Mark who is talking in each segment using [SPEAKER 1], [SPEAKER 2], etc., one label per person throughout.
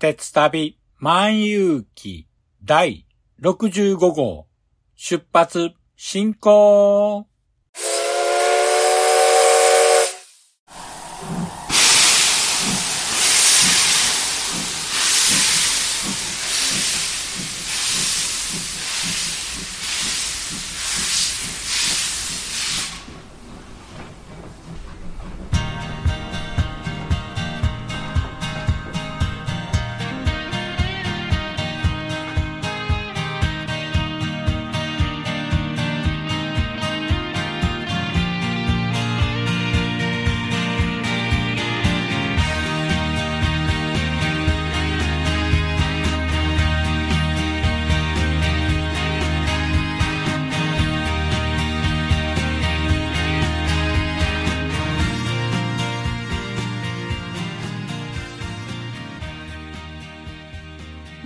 [SPEAKER 1] 鉄旅万有記第65号。出発進行。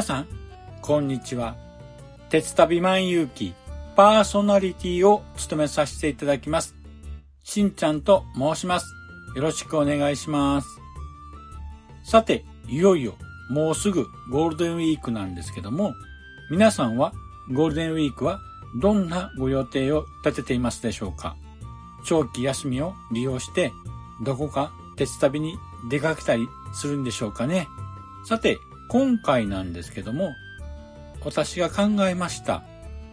[SPEAKER 1] 皆さん、こんにちは。鉄旅万有記パーソナリティを務めさせていただきます。しんちゃんと申します。よろしくお願いします。さて、いよいよもうすぐゴールデンウィークなんですけども、皆さんはゴールデンウィークはどんなご予定を立てていますでしょうか？長期休みを利用してどこか鉄旅に出かけたりするんでしょうかね？さて、今回なんですけども、私が考えました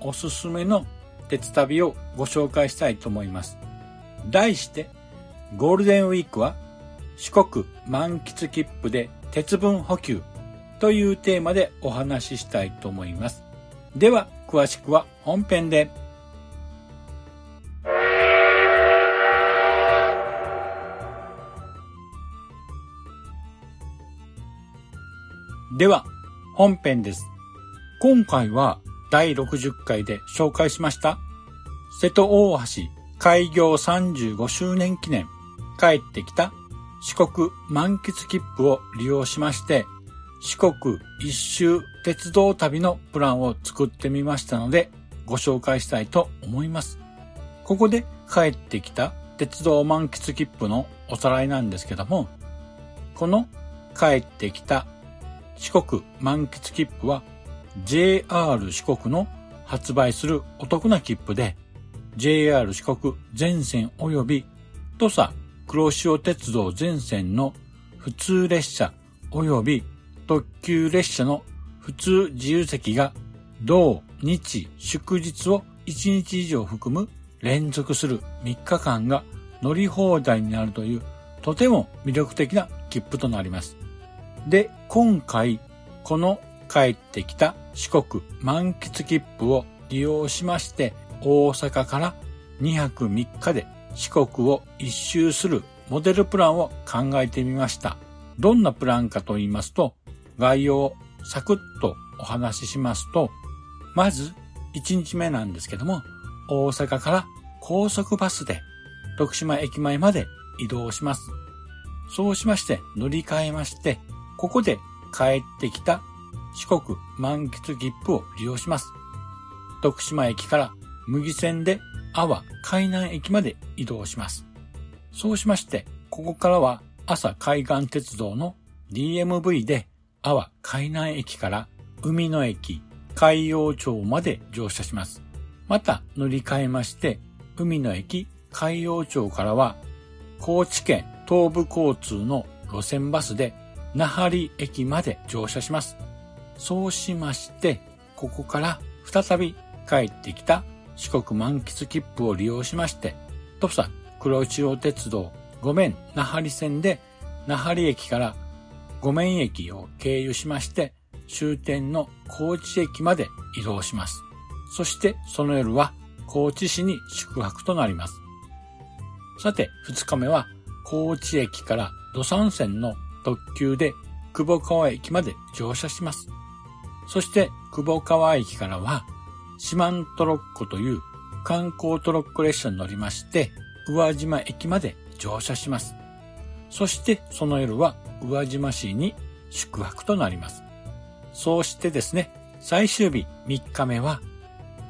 [SPEAKER 1] おすすめの鉄旅をご紹介したいと思います。題して、ゴールデンウィークは四国満喫切符で鉄分補給というテーマでお話ししたいと思います。では、詳しくは本編で。では、本編です。今回は第60回で紹介しました瀬戸大橋開業35周年記念帰ってきた四国満喫切符を利用しまして四国一周鉄道旅のプランを作ってみましたのでご紹介したいと思います。ここで帰ってきた鉄道満喫切符のおさらいなんですけどもこの帰ってきた四国満喫切符は JR 四国の発売するお得な切符で JR 四国全線及び土佐黒潮鉄道全線の普通列車及び特急列車の普通自由席が同日祝日を1日以上含む連続する3日間が乗り放題になるというとても魅力的な切符となります。で、今回この帰ってきた四国満喫切符を利用しまして大阪から2泊3日で四国を一周するモデルプランを考えてみました。どんなプランかと言いますと概要をサクッとお話ししますとまず1日目なんですけども大阪から高速バスで徳島駅前まで移動します。そうしまして乗り換えましてここで帰ってきた四国満喫切符を利用します。徳島駅から麦線で阿波海南駅まで移動します。そうしまして、ここからは朝海岸鉄道の DMV で阿波海南駅から海の駅海洋町まで乗車します。また乗り換えまして、海の駅海洋町からは高知県東部交通の路線バスで那覇里駅まで乗車します。そうしまして、ここから再び帰ってきた四国満喫切符を利用しまして、トプサ黒内央鉄道五面那覇里線で那覇里駅から五面駅を経由しまして、終点の高知駅まで移動します。そしてその夜は高知市に宿泊となります。さて、二日目は高知駅から土山線の特急で久保川駅まで乗車します。そして久保川駅からは四万トロッコという観光トロッコ列車に乗りまして、宇和島駅まで乗車します。そしてその夜は宇和島市に宿泊となります。そうしてですね、最終日3日目は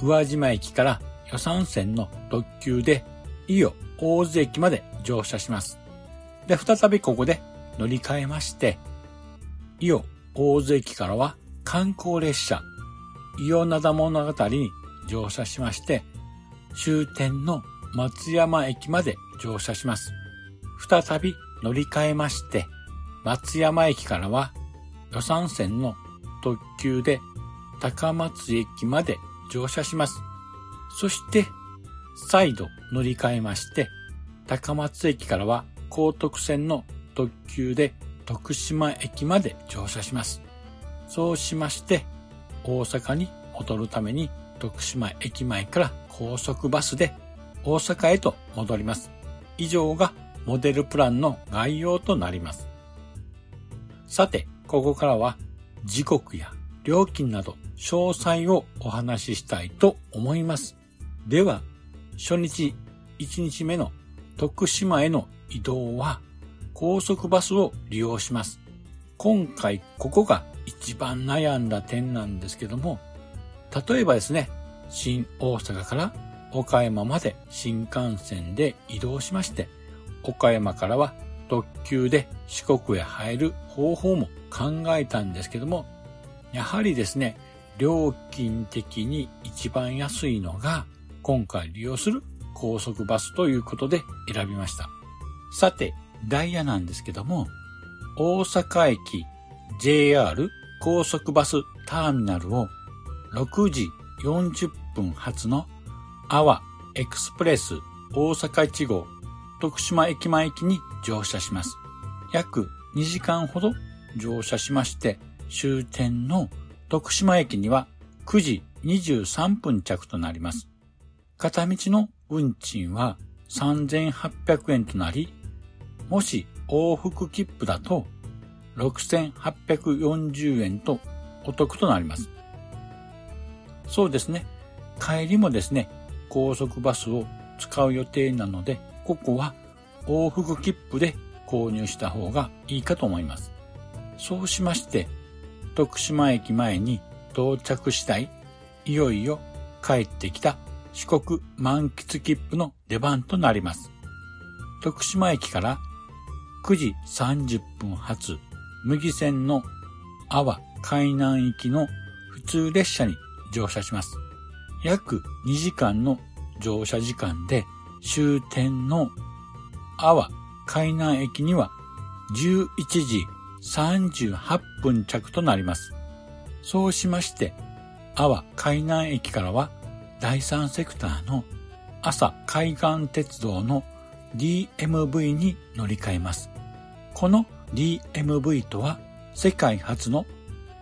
[SPEAKER 1] 宇和島駅から予算線の特急で伊予大津駅まで乗車します。で、再びここで乗り換えまして、伊予大津駅からは観光列車、伊予灘物語に乗車しまして、終点の松山駅まで乗車します。再び乗り換えまして、松山駅からは予算線の特急で高松駅まで乗車します。そして、再度乗り換えまして、高松駅からは高徳線の特急で徳島駅まで乗車します。そうしまして、大阪に戻るために徳島駅前から高速バスで大阪へと戻ります。以上がモデルプランの概要となります。さて、ここからは時刻や料金など詳細をお話ししたいと思います。では、初日1日目の徳島への移動は高速バスを利用します。今回ここが一番悩んだ点なんですけども、例えばですね、新大阪から岡山まで新幹線で移動しまして、岡山からは特急で四国へ入る方法も考えたんですけども、やはりですね、料金的に一番安いのが今回利用する高速バスということで選びました。さて、ダイヤなんですけども、大阪駅 JR 高速バスターミナルを6時40分発のアワエクスプレス大阪1号徳島駅前駅に乗車します。約2時間ほど乗車しまして、終点の徳島駅には9時23分着となります。片道の運賃は3800円となり、もし往復切符だと6840円とお得となります。そうですね。帰りもですね、高速バスを使う予定なので、ここは往復切符で購入した方がいいかと思います。そうしまして、徳島駅前に到着したい、いよいよ帰ってきた四国満喫切符の出番となります。徳島駅から9時30分発、麦線の阿波海南行きの普通列車に乗車します。約2時間の乗車時間で終点の阿波海南駅には11時38分着となります。そうしまして、阿波海南駅からは第三セクターの朝海岸鉄道の DMV に乗り換えます。この DMV とは世界初の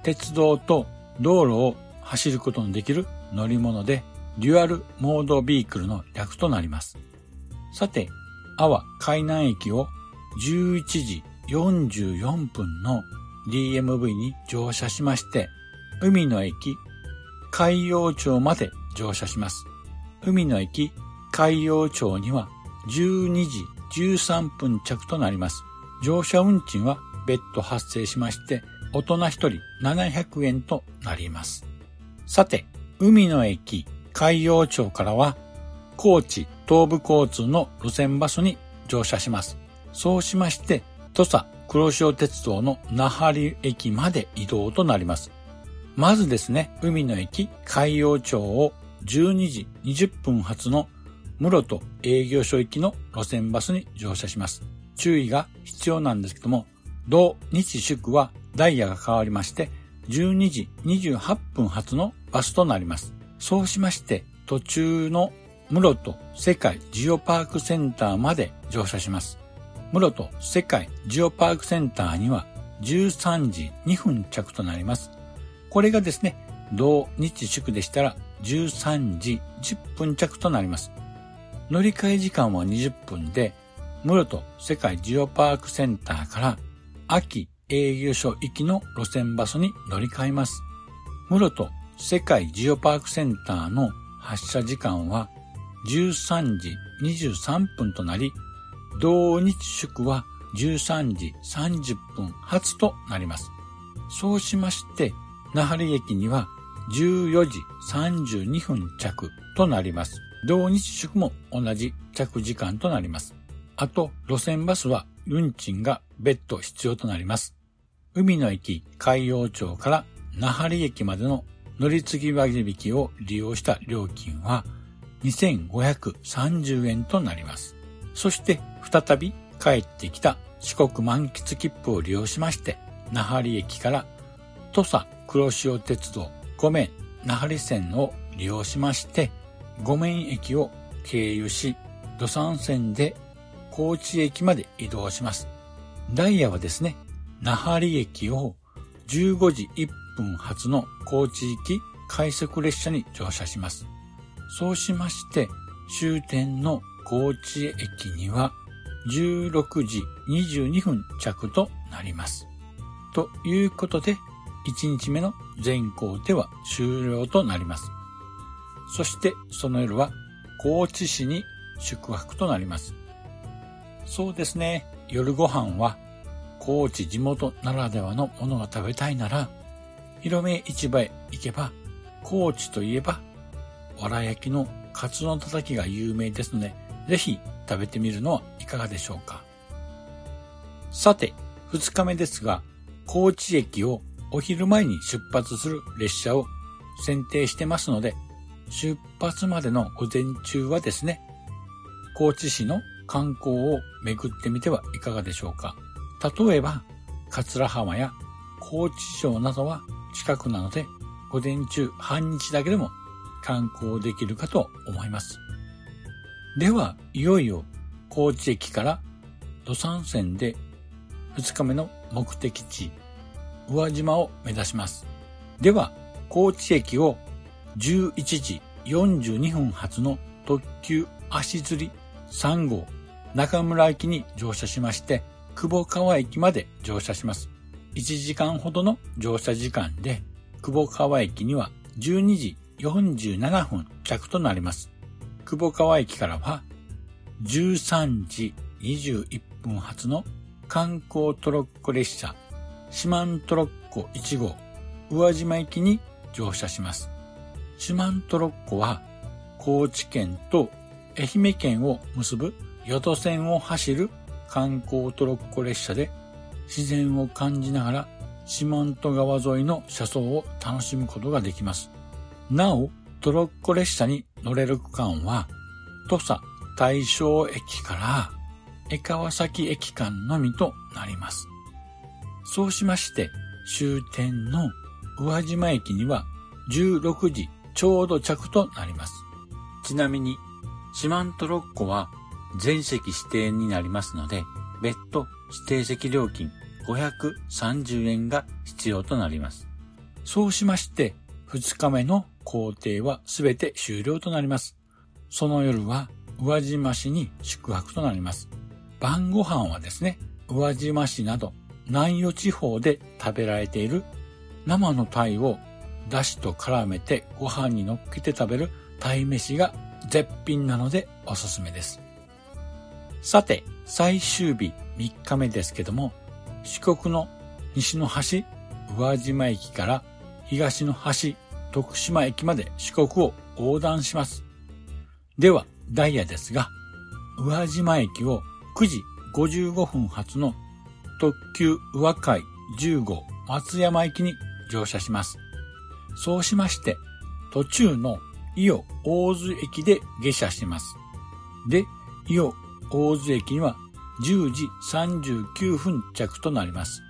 [SPEAKER 1] 鉄道と道路を走ることのできる乗り物でデュアルモードビークルの略となります。さて、阿波海南駅を11時44分の DMV に乗車しまして、海の駅海洋町まで乗車します。海の駅海洋町には12時13分着となります。乗車運賃は別途発生しまして、大人1人700円となります。さて、海の駅海陽町からは、高知東部交通の路線バスに乗車します。そうしまして、土佐黒潮鉄道の那覇里駅まで移動となります。まずですね、海の駅海陽町を12時20分発の室戸営業所行きの路線バスに乗車します。注意が必要なんですけども、同日祝はダイヤが変わりまして、12時28分発のバスとなります。そうしまして、途中の室戸世界ジオパークセンターまで乗車します。室戸世界ジオパークセンターには13時2分着となります。これがですね、同日祝でしたら13時10分着となります。乗り換え時間は20分で、室戸世界ジオパークセンターから秋営業所行きの路線バスに乗り換えます。室戸世界ジオパークセンターの発車時間は13時23分となり、同日祝は13時30分発となります。そうしまして、那覇駅には14時32分着となります。同日祝も同じ着時間となります。あと、路線バスは運賃が別途必要となります。海の駅海洋町から那覇里駅までの乗り継ぎ割引を利用した料金は2530円となります。そして再び帰ってきた四国満喫切符を利用しまして、那覇里駅から土佐黒潮鉄道五面那覇里線を利用しまして、五面駅を経由し、土山線で高知駅まで移動します。ダイヤはですね、那覇里駅を15時1分発の高知行き快速列車に乗車します。そうしまして、終点の高知駅には16時22分着となります。ということで、1日目の全行程は終了となります。そしてその夜は高知市に宿泊となります。そうですね。夜ご飯は高知地元ならではのものが食べたいなら、広め市場へ行けば、高知といえば、わら焼きのカツのたたきが有名ですので、ぜひ食べてみるのはいかがでしょうか。さて、二日目ですが、高知駅をお昼前に出発する列車を選定してますので、出発までの午前中はですね、高知市の観光を巡ってみてはいかがでしょうか。例えば、桂浜や高知城などは近くなので、午前中半日だけでも観光できるかと思います。では、いよいよ高知駅から土山線で2日目の目的地、宇和島を目指します。では、高知駅を11時42分発の特急足釣り3号中村駅に乗車しまして、久保川駅まで乗車します。1時間ほどの乗車時間で、久保川駅には12時47分着となります。久保川駅からは13時21分発の観光トロッコ列車四万トロッコ1号宇和島駅に乗車します。四万トロッコは高知県と愛媛県を結ぶ淀線を走る観光トロッコ列車で自然を感じながら四万十川沿いの車窓を楽しむことができます。なお、トロッコ列車に乗れる区間は、土佐大正駅から江川崎駅間のみとなります。そうしまして、終点の宇和島駅には16時ちょうど着となります。ちなみに、四万トロッコは全席指定になりますので、別途指定席料金530円が必要となります。そうしまして、2日目の工程はすべて終了となります。その夜は宇和島市に宿泊となります。晩ご飯はですね、宇和島市など南予地方で食べられている生の鯛を出汁と絡めてご飯に乗っけて食べる鯛飯が絶品なのでおすすめです。さて、最終日3日目ですけども、四国の西の端、宇和島駅から東の端、徳島駅まで四国を横断します。では、ダイヤですが、宇和島駅を9時55分発の特急宇和海10号松山駅に乗車します。そうしまして、途中の伊予大津駅で下車します。で、伊予大津駅には10時39分着となります。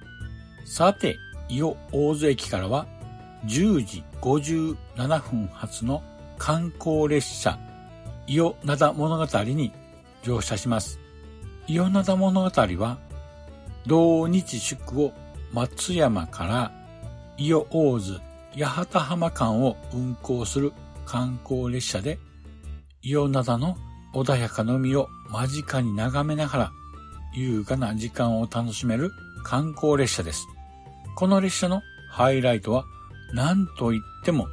[SPEAKER 1] さて、伊予大津駅からは10時57分発の観光列車伊予灘物語に乗車します。伊予灘物語は同日宿を松山から伊予大津八幡浜間を運行する観光列車で伊予灘の穏やかな海を間近に眺めながら優雅な時間を楽しめる観光列車です。この列車のハイライトは何と言っても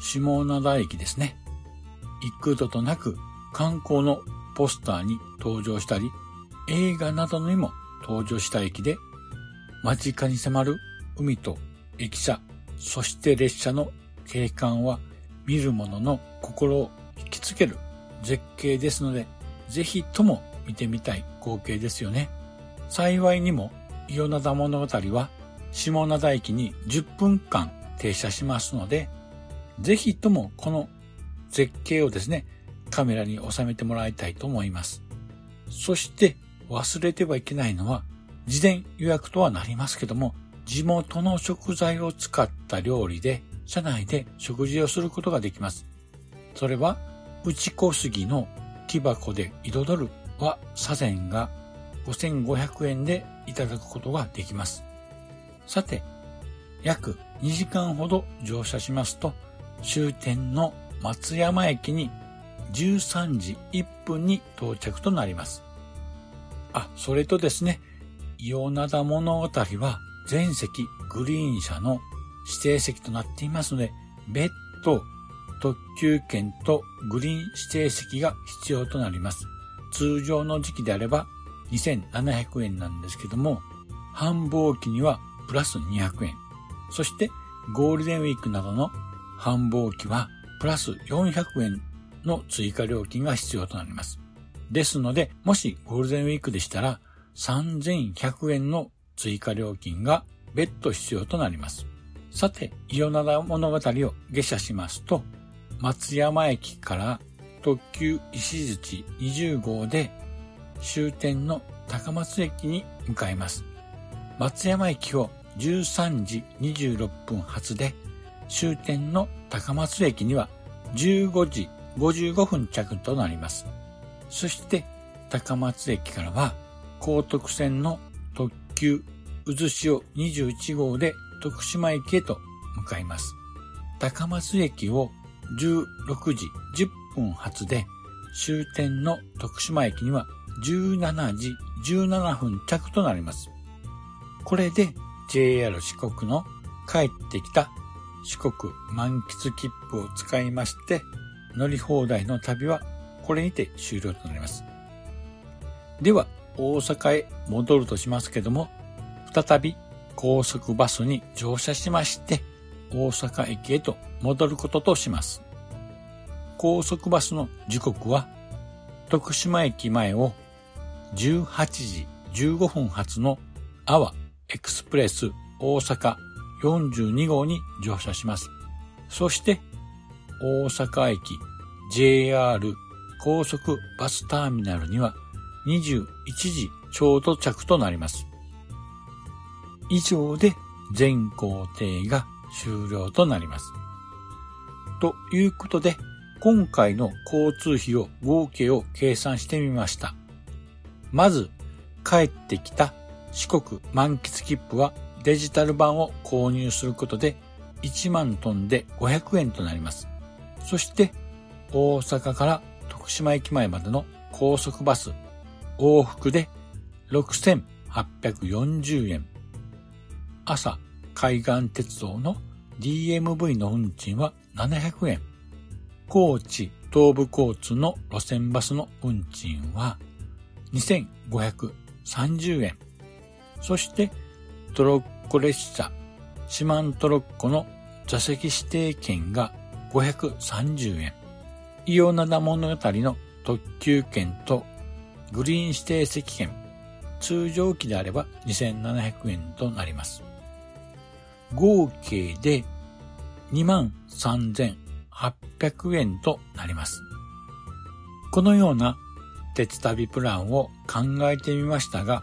[SPEAKER 1] 下灘駅ですね。幾度となく観光のポスターに登場したり、映画などにも登場した駅で、間近に迫る海と駅舎、そして列車の景観は見る者の心を引きつける絶景ですので、ぜひとも見てみたい光景ですよね。幸いにも、伊予灘物語は下灘駅に10分間停車しますので、ぜひともこの絶景をですね、カメラに収めてもらいたいと思います。そして忘れてはいけないのは、事前予約とはなりますけども、地元の食材を使った料理で、車内で食事をすることができます。それは、内小杉の木箱で彩るは左膳が5500円でいただくことができます。さて、約2時間ほど乗車しますと、終点の松山駅に13時1分に到着となります。あ、それとですね、伊予灘物語は全席グリーン車の指定席となっていますので、別途特急券とグリーン指定席が必要となります。通常の時期であれば2700円なんですけども、繁忙期にはプラス200円。そしてゴールデンウィークなどの繁忙期はプラス400円の追加料金が必要となります。ですので、もしゴールデンウィークでしたら3100円の追加料金が別途必要となります。さて、伊予灘物語を下車しますと、松山駅から特急石槌20号で終点の高松駅に向かいます。松山駅を13時26分発で終点の高松駅には15時55分着となります。そして高松駅からは高徳線の急渦潮21号で徳島駅へと向かいます。高松駅を16時10分発で終点の徳島駅には17時17分着となります。これで JR 四国の帰ってきた四国満喫切符を使いまして乗り放題の旅はこれにて終了となります。では大阪へ戻るとしますけども再び高速バスに乗車しまして大阪駅へと戻ることとします。高速バスの時刻は徳島駅前を18時15分発のアワエクスプレス大阪42号に乗車します。そして大阪駅 JR 高速バスターミナルには21時ちょうど着となります。以上で全工程が終了となります。ということで、今回の交通費を合計を計算してみました。まず、帰ってきた四国満喫切符はデジタル版を購入することで1万トンで500円となります。そして大阪から徳島駅前までの高速バス往復で6840円。朝海岸鉄道の DMV の運賃は700円。高知東部交通の路線バスの運賃は2530円。そしてトロッコ列車四万トロッコの座席指定券が530円。イオナダ物語の特急券とグリーン指定席券、通常機であれば2700円となります。合計で23,800円となります。このような鉄旅プランを考えてみましたが、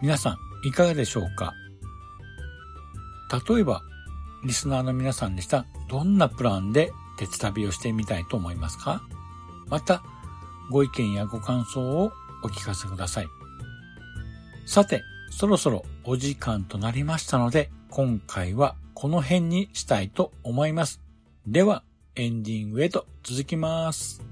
[SPEAKER 1] 皆さんいかがでしょうか？例えば、リスナーの皆さんでしたどんなプランで鉄旅をしてみたいと思いますか？また、ご意見やご感想をお聞かせください。さて、そろそろお時間となりましたので、今回はこの辺にしたいと思います。では、エンディングへと続きます。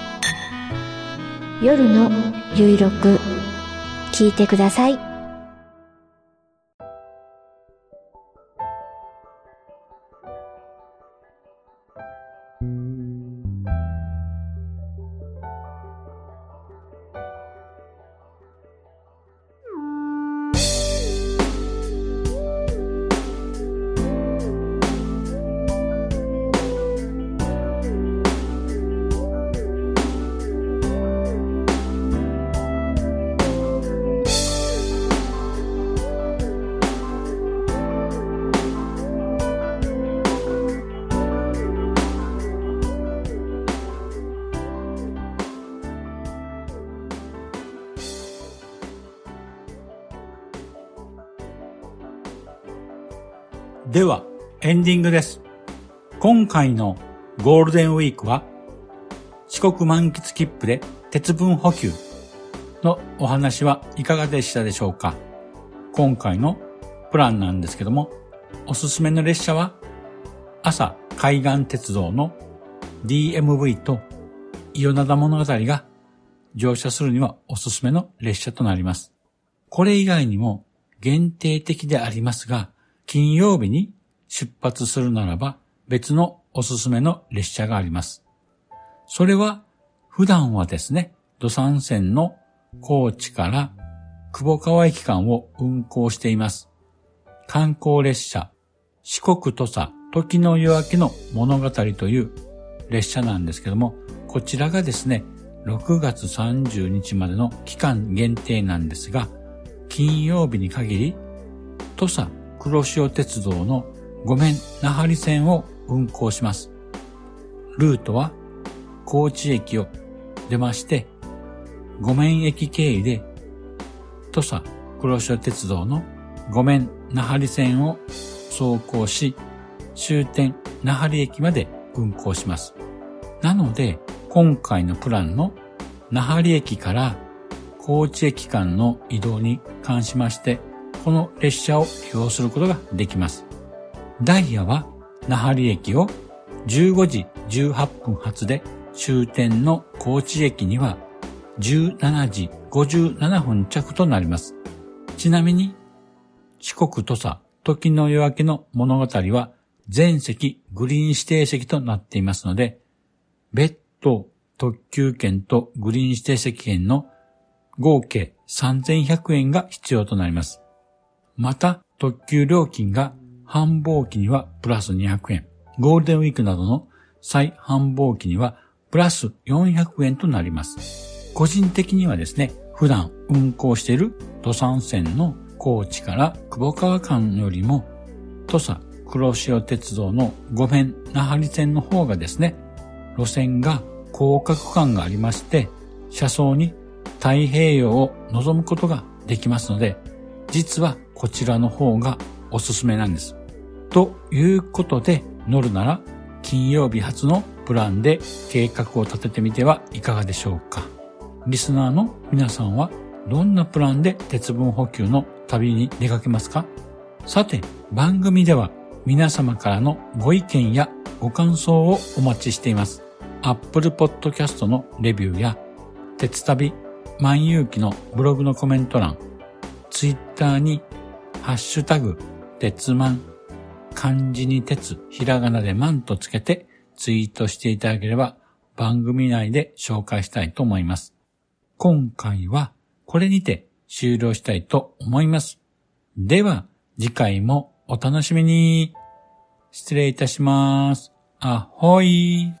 [SPEAKER 2] 夜のゆいろく聞いてください。
[SPEAKER 1] エンディングです。今回のゴールデンウィークは、四国満喫切符で鉄分補給のお話はいかがでしたでしょうか今回のプランなんですけども、おすすめの列車は、朝海岸鉄道の DMV と伊予灘物語が乗車するにはおすすめの列車となります。これ以外にも限定的でありますが、金曜日に出発するならば別のおすすめの列車があります。それは普段はですね、土山線の高知から久保川駅間を運行しています。観光列車四国土佐時の夜明けの物語という列車なんですけども、こちらがですね、6月30日までの期間限定なんですが、金曜日に限り、土佐黒潮鉄道の五面那覇里線を運行します。ルートは高知駅を出まして、五面駅経由で土佐黒潮鉄道の五面那覇里線を走行し、終点那覇里駅まで運行します。なので、今回のプランの那覇里駅から高知駅間の移動に関しまして、この列車を利用することができます。ダイヤは那覇里駅を15時18分発で終点の高知駅には17時57分着となります。ちなみに四国土佐時の夜明けの物語は全席グリーン指定席となっていますので、別途特急券とグリーン指定席券の合計3100円が必要となります。また、特急料金が繁忙期にはプラス200円、ゴールデンウィークなどの再繁忙期にはプラス400円となります。個人的にはですね、普段運行している土山線の高知から久保川間よりも、土佐黒潮鉄道の五面那覇里線の方がですね、路線が広角感がありまして、車窓に太平洋を望むことができますので、実はこちらの方がおすすめなんです。ということで、乗るなら金曜日初のプランで計画を立ててみてはいかがでしょうか。リスナーの皆さんはどんなプランで鉄分補給の旅に出かけますか？さて、番組では皆様からのご意見やご感想をお待ちしています。Apple Podcast のレビューや、鉄旅万有機のブログのコメント欄、Twitter にハッシュタグ、鉄マン、漢字に鉄、ひらがなでマンとつけてツイートしていただければ番組内で紹介したいと思います。今回はこれにて終了したいと思います。では、次回もお楽しみに。失礼いたします。あほい。